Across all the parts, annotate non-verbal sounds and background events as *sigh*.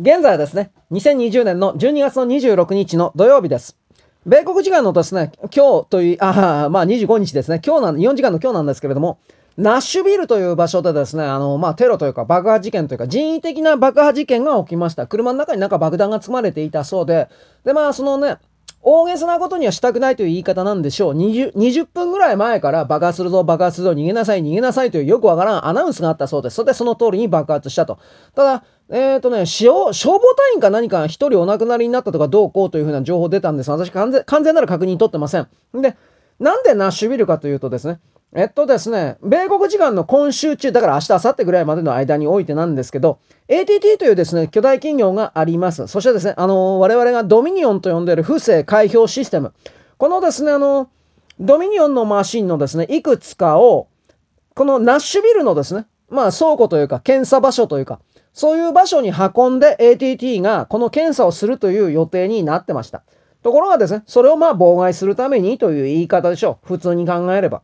現在はですね、2020年の12月の26日の土曜日です。米国時間のですね、今日という、あまあ25日ですね、今日なん、日本時間の今日なんですけれども、ナッシュビルという場所でですね、あの、まあ、テロというか爆破事件というか人為的な爆破事件が起きました。車の中になんか爆弾が積まれていたそうで、で、まあ、そのね、大げさなことにはしたくないという言い方なんでしょう。20, 20分ぐらい前から爆発するぞ、爆発するぞ、逃げなさい、逃げなさいというよくわからんアナウンスがあったそうです。それでその通りに爆発したと。ただ、えっ、ー、とね、消防隊員か何か一人お亡くなりになったとかどうこうというふうな情報出たんです私完全、完全なる確認取ってません。で、なんでナッシュビルかというとですね、えっとですね、米国時間の今週中、だから明日、明後日ぐらいまでの間においてなんですけど、ATT というですね、巨大企業があります。そしてですね、あの、我々がドミニオンと呼んでいる不正開票システム。このですね、あの、ドミニオンのマシンのですね、いくつかを、このナッシュビルのですね、まあ倉庫というか、検査場所というか、そういう場所に運んで ATT がこの検査をするという予定になってました。ところがですね、それをまあ妨害するためにという言い方でしょう。普通に考えれば。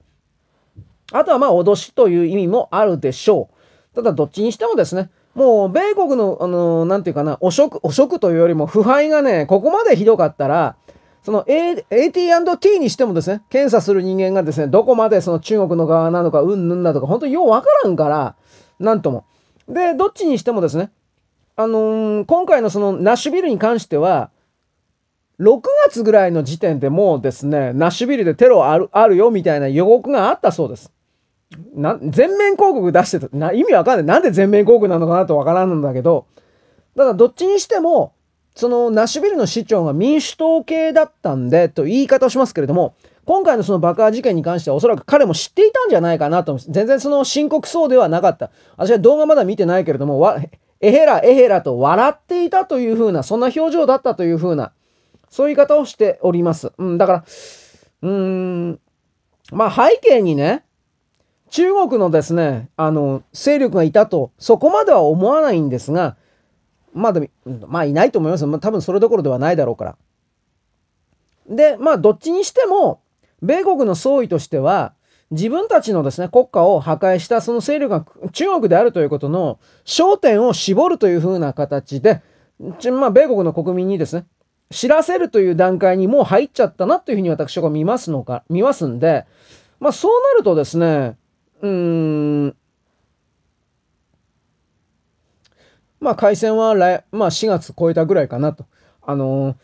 あとはまあ脅しという意味もあるでしょう。ただどっちにしてもですね、もう米国の、あの、なんていうかな、汚職、汚職というよりも腐敗がね、ここまでひどかったら、その AT&T にしてもですね、検査する人間がですね、どこまでその中国の側なのか、うんぬんだとか、本当にようわからんから、なんとも。で、どっちにしてもですね、あのー、今回のそのナッシュビルに関しては、6月ぐらいの時点でもうですね、ナッシュビルでテロあるあるよみたいな予告があったそうです。な、全面広告出してた。な、意味わかんない。なんで全面広告なのかなとわからんんだけど、ただどっちにしても、そのナッシュビルの市長が民主党系だったんで、と言い方をしますけれども、今回のその爆破事件に関してはおそらく彼も知っていたんじゃないかなと思います。全然その深刻そうではなかった。私は動画まだ見てないけれども、わ、えへらえへらと笑っていたというふうな、そんな表情だったというふうな、そういう言い方をしております。うん、だから、うーん、まあ背景にね、中国のですね、あの、勢力がいたと、そこまでは思わないんですが、まあでも、まあいないと思います。まあ多分それどころではないだろうから。で、まあどっちにしても、米国の総意としては、自分たちのですね、国家を破壊したその勢力が中国であるということの焦点を絞るというふうな形で、まあ、米国の国民にですね、知らせるという段階にもう入っちゃったなというふうに私は見ますのか、見ますんで、まあそうなるとですね、うーん、まあ開戦は来、まあ4月超えたぐらいかなと。あのー、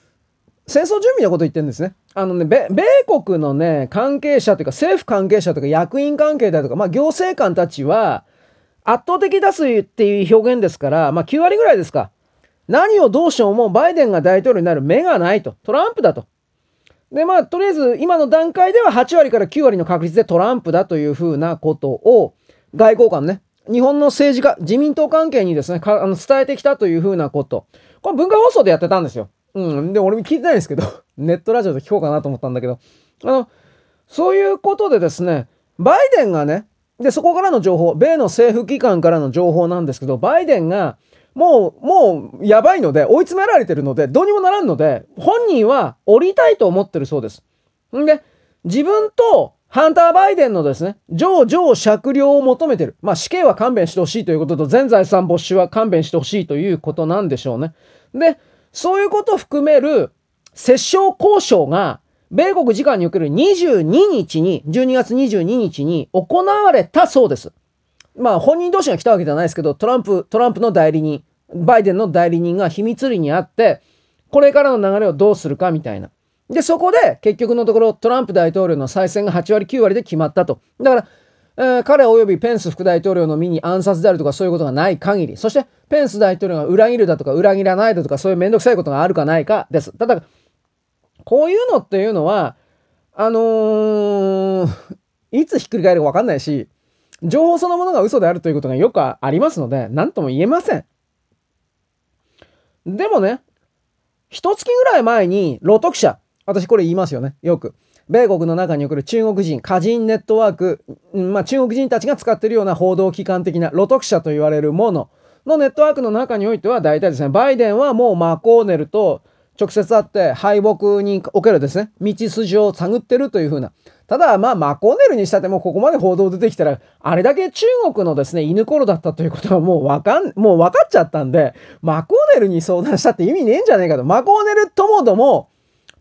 戦争準備のこと言ってるんですね。あのね、米国のね、関係者というか政府関係者とか役員関係だとか、まあ行政官たちは圧倒的多数っていう表現ですから、まあ9割ぐらいですか。何をどうしようもバイデンが大統領になる目がないと。トランプだと。で、まあ、とりあえず今の段階では8割から9割の確率でトランプだというふうなことを外交官ね、日本の政治家、自民党関係にですね、あの伝えてきたというふうなこと。これ文化放送でやってたんですよ。うん。で、俺も聞いてないんですけど、*laughs* ネットラジオで聞こうかなと思ったんだけど、あの、そういうことでですね、バイデンがね、で、そこからの情報、米の政府機関からの情報なんですけど、バイデンが、もう、もう、やばいので、追い詰められてるので、どうにもならんので、本人は降りたいと思ってるそうです。んで、自分と、ハンター・バイデンのですね、上場酌量を求めてる。まあ死刑は勘弁してほしいということと、全財産没収は勘弁してほしいということなんでしょうね。で、そういうことを含める折衝交渉が、米国時間における22日に、12月22日に行われたそうです。まあ本人同士が来たわけじゃないですけど、トランプ、トランプの代理人、バイデンの代理人が秘密裏にあって、これからの流れをどうするかみたいな。で、そこで結局のところトランプ大統領の再選が8割9割で決まったと。だから、えー、彼及びペンス副大統領の身に暗殺であるとかそういうことがない限り、そしてペンス大統領が裏切るだとか裏切らないだとかそういうめんどくさいことがあるかないかです。ただ、こういうのっていうのは、あのー、いつひっくり返るかわかんないし、情報そのものが嘘であるということがよくありますので、何とも言えません。でもね、一月ぐらい前に、露徳社、私これ言いますよね、よく。米国の中に送る中国人、歌人ネットワーク、まあ中国人たちが使っているような報道機関的な露徳社と言われるもののネットワークの中においては大体ですね、バイデンはもうマコーネルと直接会って敗北におけるですね、道筋を探ってるというふうな。ただ、まあ、マコーネルにしたってもうここまで報道出てきたら、あれだけ中国のですね、犬頃だったということはもうわかん、もう分かっちゃったんで、マコーネルに相談したって意味ねえんじゃねえかと。マコーネルともども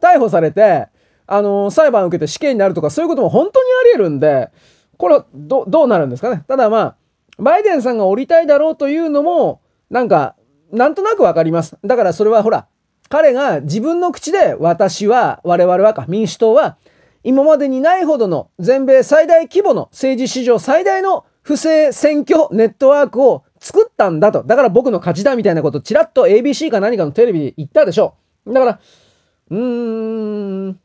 逮捕されて、あの、裁判受けて死刑になるとかそういうことも本当にあり得るんで、これはど、どうなるんですかね。ただまあ、バイデンさんが降りたいだろうというのも、なんか、なんとなくわかります。だからそれはほら、彼が自分の口で私は、我々はか、民主党は、今までにないほどの全米最大規模の政治史上最大の不正選挙ネットワークを作ったんだと。だから僕の勝ちだみたいなことちらっと ABC か何かのテレビで言ったでしょう。だから、うーん。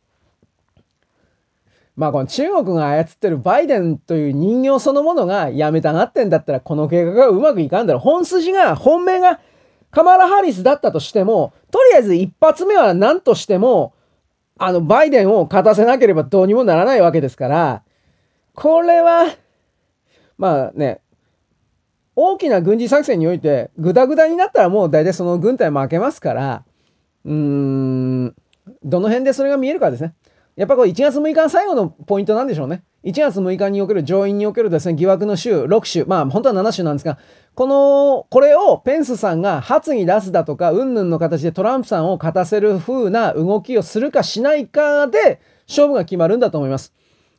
まあこの中国が操ってるバイデンという人形そのものがやめたがってんだったらこの計画がうまくいかんだろ。本筋が、本命がカマラ・ハリスだったとしても、とりあえず一発目は何としても、あの、バイデンを勝たせなければどうにもならないわけですから、これは、まあね、大きな軍事作戦において、ぐだぐだになったらもう大体その軍隊負けますから、うーん、どの辺でそれが見えるかですね。やっぱこれ1月6日最後のポイントなんでしょうね。1月6日における上院におけるですね、疑惑の州、6州、まあ本当は7州なんですが、この、これをペンスさんが発議出すだとか、うんぬんの形でトランプさんを勝たせる風な動きをするかしないかで、勝負が決まるんだと思います。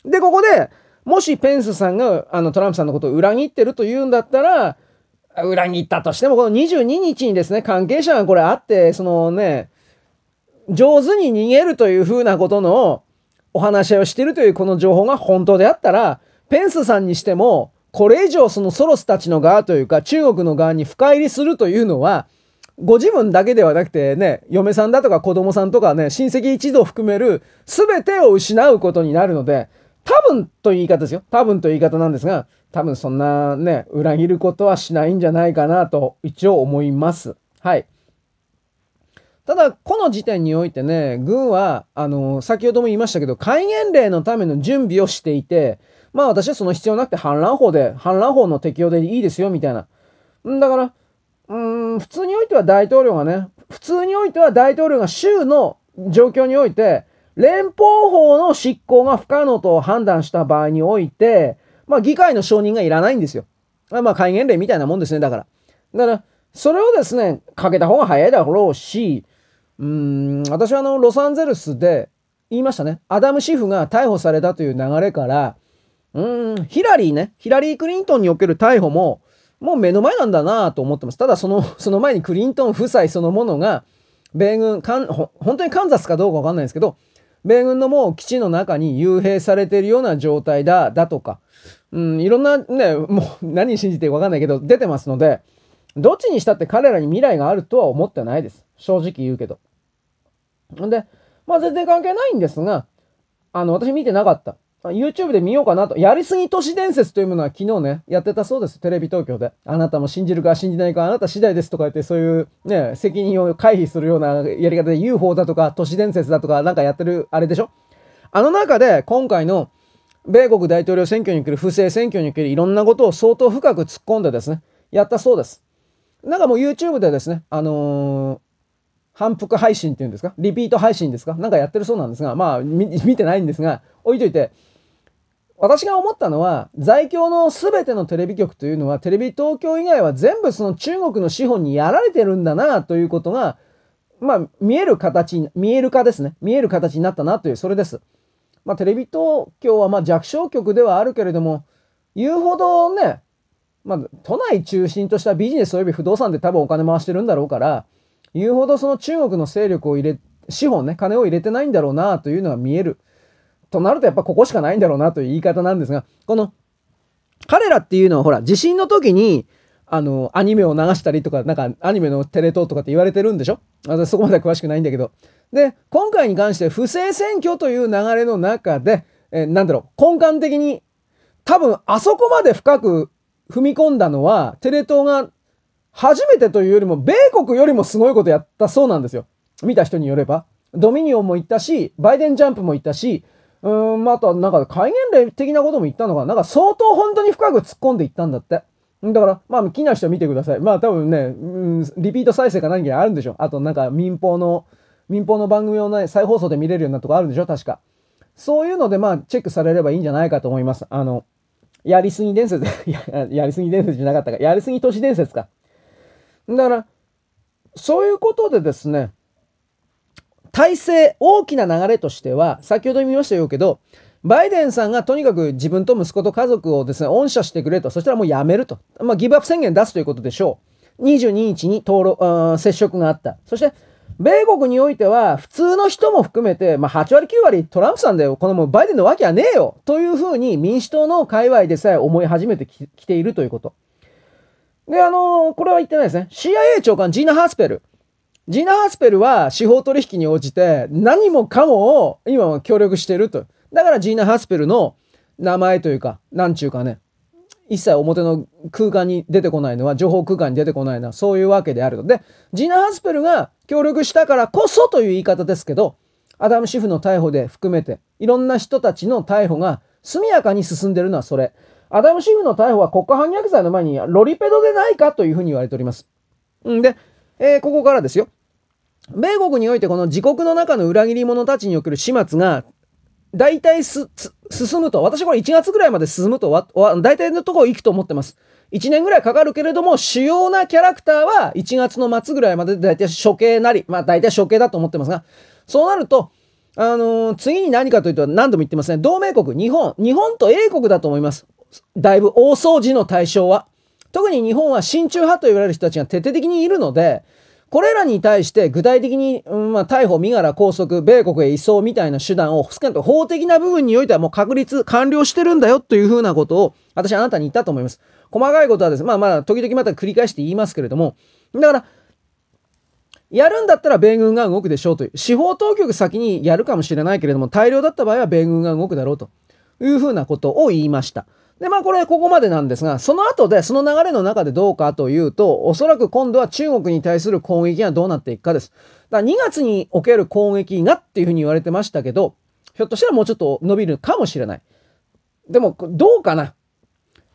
で、ここで、もしペンスさんがあのトランプさんのことを裏切ってるというんだったら、裏切ったとしても、この22日にですね、関係者がこれあって、そのね、上手に逃げるという風なことのお話し合いをしているというこの情報が本当であったら、ペンスさんにしても、これ以上そのソロスたちの側というか、中国の側に深入りするというのは、ご自分だけではなくてね、嫁さんだとか子供さんとかね、親戚一同含める全てを失うことになるので、多分という言い方ですよ。多分という言い方なんですが、多分そんなね、裏切ることはしないんじゃないかなと一応思います。はい。ただ、この時点においてね、軍は、あの、先ほども言いましたけど、戒厳令のための準備をしていて、まあ私はその必要なくて反乱法で、反乱法の適用でいいですよ、みたいな。んだから、うん、普通においては大統領がね、普通においては大統領が州の状況において、連邦法の執行が不可能と判断した場合において、まあ議会の承認がいらないんですよ。まあ戒厳令みたいなもんですね、だから。だから、それをですね、かけた方が早いだろうし、うん、私はあの、ロサンゼルスで言いましたね。アダム・シフが逮捕されたという流れから、うん、ヒラリーね、ヒラリー・クリントンにおける逮捕も、もう目の前なんだなと思ってます。ただその、その前にクリントン夫妻そのものが、米軍、かん本当にカンザスかどうかわかんないですけど、米軍のもう基地の中に幽閉されているような状態だ、だとか、うん、いろんなね、もう何信じていいかわかんないけど、出てますので、どっちにしたって彼らに未来があるとは思ってないです。正直言うけど。んで、まあ全然関係ないんですが、あの、私見てなかった。YouTube で見ようかなと。やりすぎ都市伝説というものは昨日ね、やってたそうです。テレビ東京で。あなたも信じるか信じないか、あなた次第ですとか言って、そういうね、責任を回避するようなやり方で UFO だとか、都市伝説だとか、なんかやってる、あれでしょ？あの中で、今回の米国大統領選挙における不正選挙におけるいろんなことを相当深く突っ込んでですね、やったそうです。なんかもう YouTube でですね、あのー、反復配信っていうんですか？リピート配信ですか？なんかやってるそうなんですが、まあ、見てないんですが、置いといて、私が思ったのは、在京の全てのテレビ局というのは、テレビ東京以外は全部その中国の資本にやられてるんだな、ということが、まあ、見える形見える化ですね。見える形になったなという、それです。まあ、テレビ東京はま弱小局ではあるけれども、言うほどね、まあ、都内中心としたビジネス及び不動産で多分お金回してるんだろうから、言うほどその中国の勢力を入れ、資本ね、金を入れてないんだろうなというのが見える。となるとやっぱここしかないんだろうなという言い方なんですが、この、彼らっていうのはほら、地震の時に、あの、アニメを流したりとか、なんかアニメのテレ東とかって言われてるんでしょ？私そこまで詳しくないんだけど。で、今回に関して不正選挙という流れの中で、えー、なんだろう、根幹的に、多分あそこまで深く踏み込んだのは、テレ東が初めてというよりも、米国よりもすごいことやったそうなんですよ。見た人によれば。ドミニオンも行ったし、バイデンジャンプも行ったし、うーん、まあ、あとはなんか戒厳令的なことも言ったのかな。なんか相当本当に深く突っ込んでいったんだって。だから、まあ、気にな人見てください。まあ、多分ね、うん、リピート再生か何かあるんでしょ。あと、なんか民放の、民放の番組をね、再放送で見れるようなとこあるんでしょ確か。そういうので、まあ、チェックされればいいんじゃないかと思います。あの、やりすぎ伝説 *laughs* や、*laughs* やりすぎ伝説じゃなかったか。やりすぎ都市伝説か。だから、そういうことでですね、体制、大きな流れとしては、先ほど見ましたよけど、バイデンさんがとにかく自分と息子と家族をですね、恩赦してくれと。そしたらもうやめると。まあ、ギブアップ宣言出すということでしょう。22日に登録、接触があった。そして、米国においては、普通の人も含めて、まあ、8割9割トランプさんだよ。このもうバイデンのわけはねえよ。というふうに民主党の界隈でさえ思い始めてきているということ。で、あのー、これは言ってないですね。CIA 長官ジーナ・ハースペル。ジーナ・ハースペルは司法取引に応じて何もかもを今は協力してると。だからジーナ・ハースペルの名前というか、なんちゅうかね、一切表の空間に出てこないのは、情報空間に出てこないのは、そういうわけであると。で、ジーナ・ハースペルが協力したからこそという言い方ですけど、アダム・シフの逮捕で含めて、いろんな人たちの逮捕が速やかに進んでるのはそれ。アダム・シフの逮捕は国家反逆罪の前にロリペドでないかというふうに言われております。んで、えー、ここからですよ。米国においてこの自国の中の裏切り者たちにおける始末が、大体す、進むと、私これ1月ぐらいまで進むとわ、わ、大体のところ行くと思ってます。1年ぐらいかかるけれども、主要なキャラクターは1月の末ぐらいまで大体処刑なり、まあ大体処刑だと思ってますが、そうなると、あのー、次に何かというと何度も言ってますね。同盟国、日本、日本と英国だと思います。だいぶ大掃除の対象は。特に日本は親中派と言われる人たちが徹底的にいるので、これらに対して具体的に、うん、まあ、逮捕、身柄、拘束、米国へ移送みたいな手段を、少なくとも法的な部分においてはもう確立、完了してるんだよというふうなことを、私あなたに言ったと思います。細かいことはですね、まあまあ、時々また繰り返して言いますけれども、だから、やるんだったら米軍が動くでしょうという。司法当局先にやるかもしれないけれども、大量だった場合は米軍が動くだろうというふうなことを言いました。で、まあこれここまでなんですが、その後で、その流れの中でどうかというと、おそらく今度は中国に対する攻撃がどうなっていくかです。だから2月における攻撃がっていうふうに言われてましたけど、ひょっとしたらもうちょっと伸びるかもしれない。でも、どうかな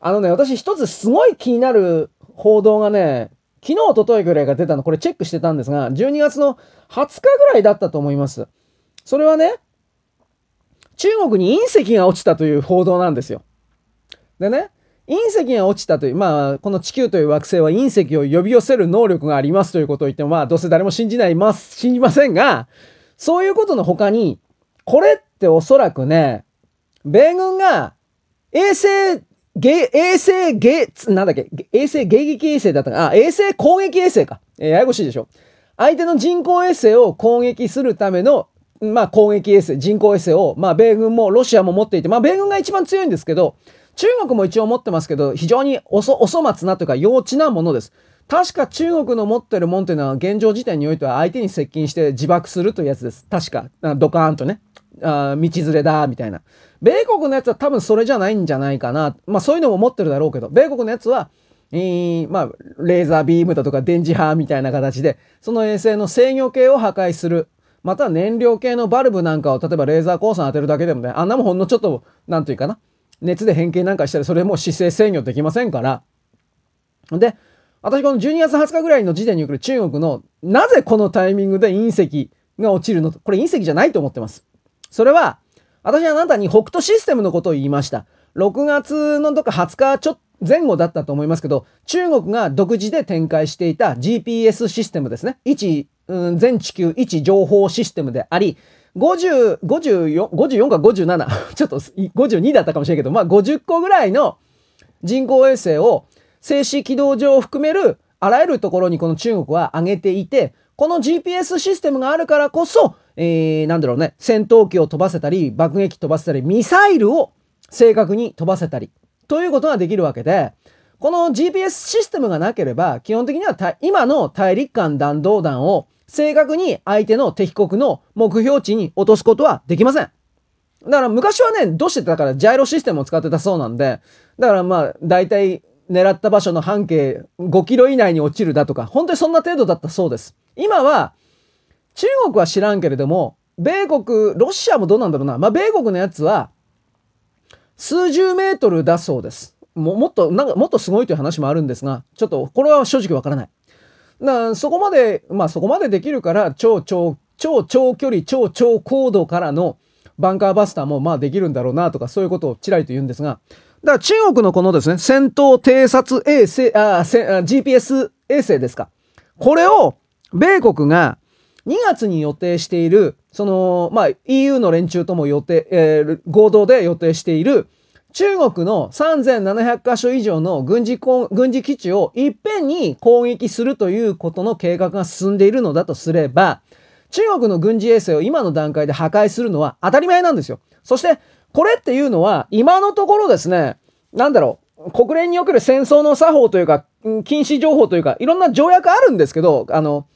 あのね、私一つすごい気になる報道がね、昨日、おとといぐらいが出たの、これチェックしてたんですが、12月の20日ぐらいだったと思います。それはね、中国に隕石が落ちたという報道なんですよ。でね、隕石が落ちたという、まあ、この地球という惑星は隕石を呼び寄せる能力がありますということを言っても、まあ、どうせ誰も信じないます、信じませんが、そういうことの他に、これっておそらくね、米軍が衛星、ゲ衛星、ゲなんだっけ、衛星迎撃衛星だったか、あ、衛星攻撃衛星か。えー、ややこしいでしょ。相手の人工衛星を攻撃するための、まあ攻撃衛星、人工衛星を、まあ米軍もロシアも持っていて、まあ米軍が一番強いんですけど、中国も一応持ってますけど、非常におそ、お粗末なというか幼稚なものです。確か中国の持ってるもんっていうのは現状時点においては相手に接近して自爆するというやつです。確か。ドカーンとね。あ道連れだ、みたいな。米国のやつは多分それじゃないんじゃないかな。まあそういうのも持ってるだろうけど、米国のやつは、えー、まあ、レーザービームだとか電磁波みたいな形で、その衛星の制御系を破壊する。また燃料系のバルブなんかを例えばレーザー光線当てるだけでもね、あんなもんほんのちょっと、なんというかな。熱で変形なんかしたらそれも姿勢制御できませんから。で、私この12月20日ぐらいの時点における中国のなぜこのタイミングで隕石が落ちるのこれ隕石じゃないと思ってます。それは、私はあなたに北斗システムのことを言いました。6月のどか20日ちょっと前後だったと思いますけど、中国が独自で展開していた GPS システムですね。位置、うん、全地球位置情報システムであり、50、54、54か57、*laughs* ちょっと52だったかもしれないけど、まあ50個ぐらいの人工衛星を静止軌道上を含めるあらゆるところにこの中国は上げていて、この GPS システムがあるからこそ、えー、なんだろうね、戦闘機を飛ばせたり、爆撃飛ばせたり、ミサイルを正確に飛ばせたり、ということができるわけで、この GPS システムがなければ、基本的には今の大陸間弾道弾を正確に相手の敵国の目標値に落とすことはできません。だから昔はね、どうしてたからジャイロシステムを使ってたそうなんで、だからまあ、大体狙った場所の半径5キロ以内に落ちるだとか、本当にそんな程度だったそうです。今は、中国は知らんけれども、米国、ロシアもどうなんだろうな。まあ、米国のやつは、数十メートルだそうです。ももっと、なんか、もっとすごいという話もあるんですが、ちょっと、これは正直わからない。なそこまで、まあそこまでできるから超超超長距離、超超高度からのバンカーバスターもまあできるんだろうなとかそういうことをちらりと言うんですが、だから中国のこのですね、戦闘偵察衛星、あ、GPS 衛星ですか。これを米国が2月に予定している、その、まあ EU の連中とも予定、えー、合同で予定している中国の3700カ所以上の軍事軍事基地をいっぺんに攻撃するということの計画が進んでいるのだとすれば、中国の軍事衛星を今の段階で破壊するのは当たり前なんですよ。そして、これっていうのは、今のところですね、なんだろう、国連における戦争の作法というか、禁止情報というか、いろんな条約あるんですけど、あの、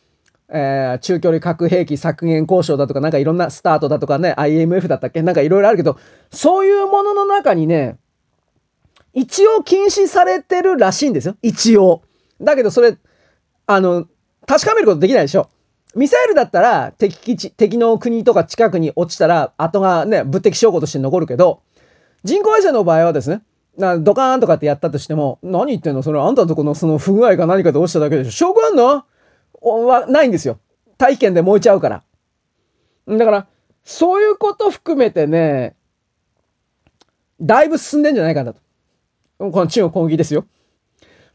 えー、中距離核兵器削減交渉だとか、なんかいろんなスタートだとかね、IMF だったっけ？なんかいろいろあるけど、そういうものの中にね、一応禁止されてるらしいんですよ。一応。だけどそれ、あの、確かめることできないでしょ。ミサイルだったら敵基地、敵の国とか近くに落ちたら後がね、物的証拠として残るけど、人工衛星の場合はですね、なドカーンとかってやったとしても、何言ってんの？それあんたのとこのその不具合か何かで落ちただけでしょ証拠あんの？はないんですよ。大気圏で燃えちゃうから。だから、そういうこと含めてね、だいぶ進んでんじゃないかなと。この中国攻撃ですよ。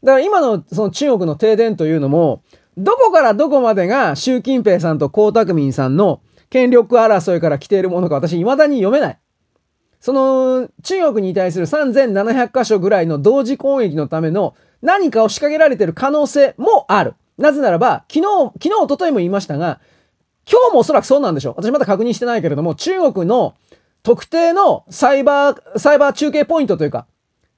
だから今のその中国の停電というのも、どこからどこまでが習近平さんと江沢民さんの権力争いから来ているものか私未だに読めない。その中国に対する3700箇所ぐらいの同時攻撃のための何かを仕掛けられている可能性もある。なぜならば、昨日、昨日、一昨日も言いましたが、今日もおそらくそうなんでしょう。私まだ確認してないけれども、中国の特定のサイバー、サイバー中継ポイントというか、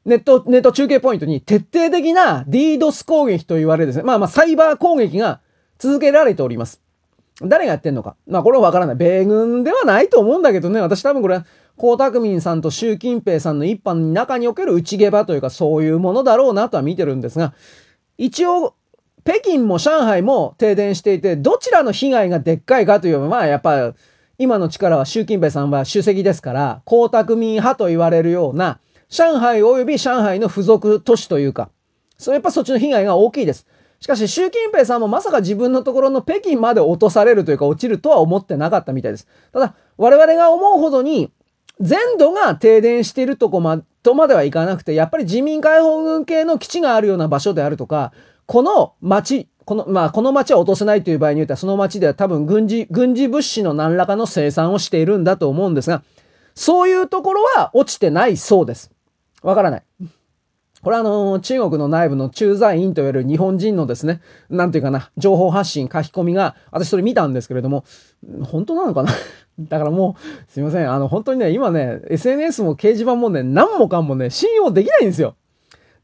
ネット、ネット中継ポイントに徹底的な DDoS 攻撃と言われるですね。まあまあ、サイバー攻撃が続けられております。誰がやってんのか。まあ、これはわからない。米軍ではないと思うんだけどね。私多分これ、江沢民さんと習近平さんの一般の中における内下場というか、そういうものだろうなとは見てるんですが、一応、北京も上海も停電していて、どちらの被害がでっかいかというのは、やっぱ、今の力は習近平さんは主席ですから、江沢民派と言われるような、上海及び上海の付属都市というか、そうやっぱそっちの被害が大きいです。しかし習近平さんもまさか自分のところの北京まで落とされるというか落ちるとは思ってなかったみたいです。ただ我々が思うほどに全土が停電しているとこまとまではいかなくてやっぱり人民解放軍系の基地があるような場所であるとかこの町この、まあ、この町は落とせないという場合に言ったら、その町では多分軍事、軍事物資の何らかの生産をしているんだと思うんですが、そういうところは落ちてないそうです。わからない。これはあの、中国の内部の駐在員といわれる日本人のですね、なんていうかな、情報発信、書き込みが、私それ見たんですけれども、本当なのかな？*laughs* だからもう、すいません。あの、本当にね、今ね、SNS も掲示板もね、何もかもね、信用できないんですよ。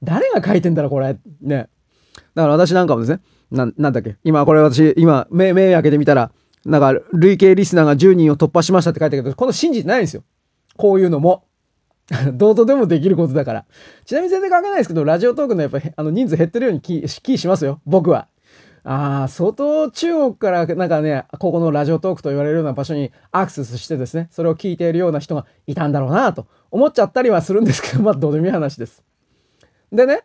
誰が書いてんだろ、これ。ね。だから私なんかもですね、な、なんだっけ。今、これ私、今、目、目開けてみたら、なんか、累計リスナーが10人を突破しましたって書いてあるけど、この信じてないんですよ。こういうのも。*laughs* どうとでもできることだから。ちなみに全然関係ないですけど、ラジオトークのやっぱあの人数減ってるように気気しますよ。僕は。ああ、相当中国からなんかね、ここのラジオトークと言われるような場所にアクセスしてですね、それを聞いているような人がいたんだろうなと思っちゃったりはするんですけど、まあどうでもいい話です。でね、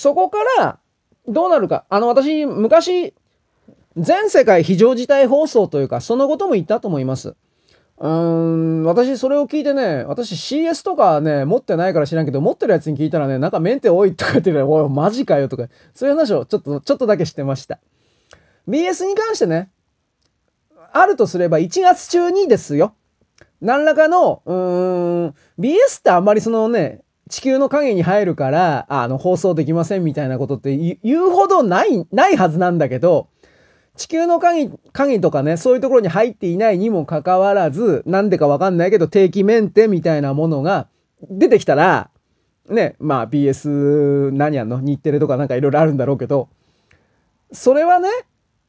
そこからどうなるか。あの私、昔、全世界非常事態放送というか、そのことも言ったと思います。うーん、私それを聞いてね、私 CS とかね、持ってないから知らんけど、持ってるやつに聞いたらね、なんかメンテ多いとか言ってね、*laughs* おい、マジかよとか、そういう話をちょっと、ちょっとだけしてました。BS に関してね、あるとすれば1月中にですよ。何らかの、うーん、BS ってあんまりそのね、地球の影に入るから、あの、放送できませんみたいなことって言うほどない、ないはずなんだけど、地球の鍵、鍵とかね、そういうところに入っていないにもかかわらず、なんでかわかんないけど、定期メンテみたいなものが出てきたら、ね、まあ BS 何やんの日テレとかなんかいろいろあるんだろうけど、それはね、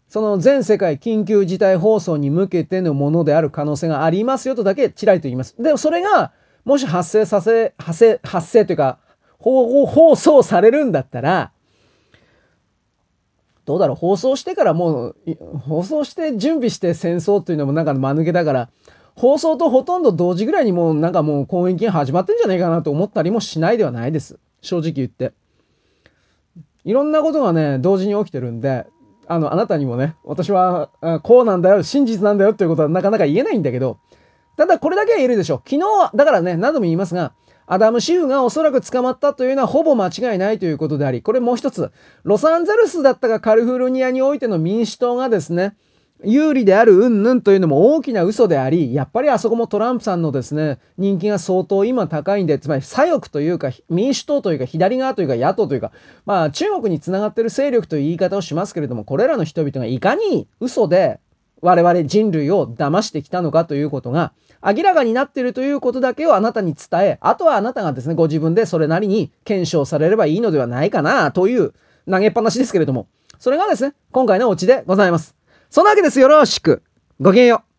その全世界緊急事態放送に向けてのものである可能性がありますよとだけちらりと言います。でもそれが、もし発生させ、発生、発生というか、放送されるんだったら、どうだろう放送してからもう、放送して準備して戦争っていうのもなんか間抜けだから、放送とほとんど同時ぐらいにもうなんかもう攻撃が始まってんじゃないかなと思ったりもしないではないです。正直言って。いろんなことがね、同時に起きてるんで、あの、あなたにもね、私は、こうなんだよ、真実なんだよっていうことはなかなか言えないんだけど、ただこれだけは言えるでしょう。昨日は、だからね、何度も言いますが、アダム・シフがおそらく捕まったというのはほぼ間違いないということであり、これもう一つ、ロサンゼルスだったかカリフォルニアにおいての民主党がですね、有利である云々というのも大きな嘘であり、やっぱりあそこもトランプさんのですね、人気が相当今高いんで、つまり左翼というか、民主党というか、左側というか、野党というか、まあ中国につながってる勢力という言い方をしますけれども、これらの人々がいかに嘘で我々人類を騙してきたのかということが明らかになっているということだけをあなたに伝え、あとはあなたがですね、ご自分でそれなりに検証されればいいのではないかなという投げっぱなしですけれども、それがですね、今回のオチでございます。そんなわけです。よろしく。ごきげんよう。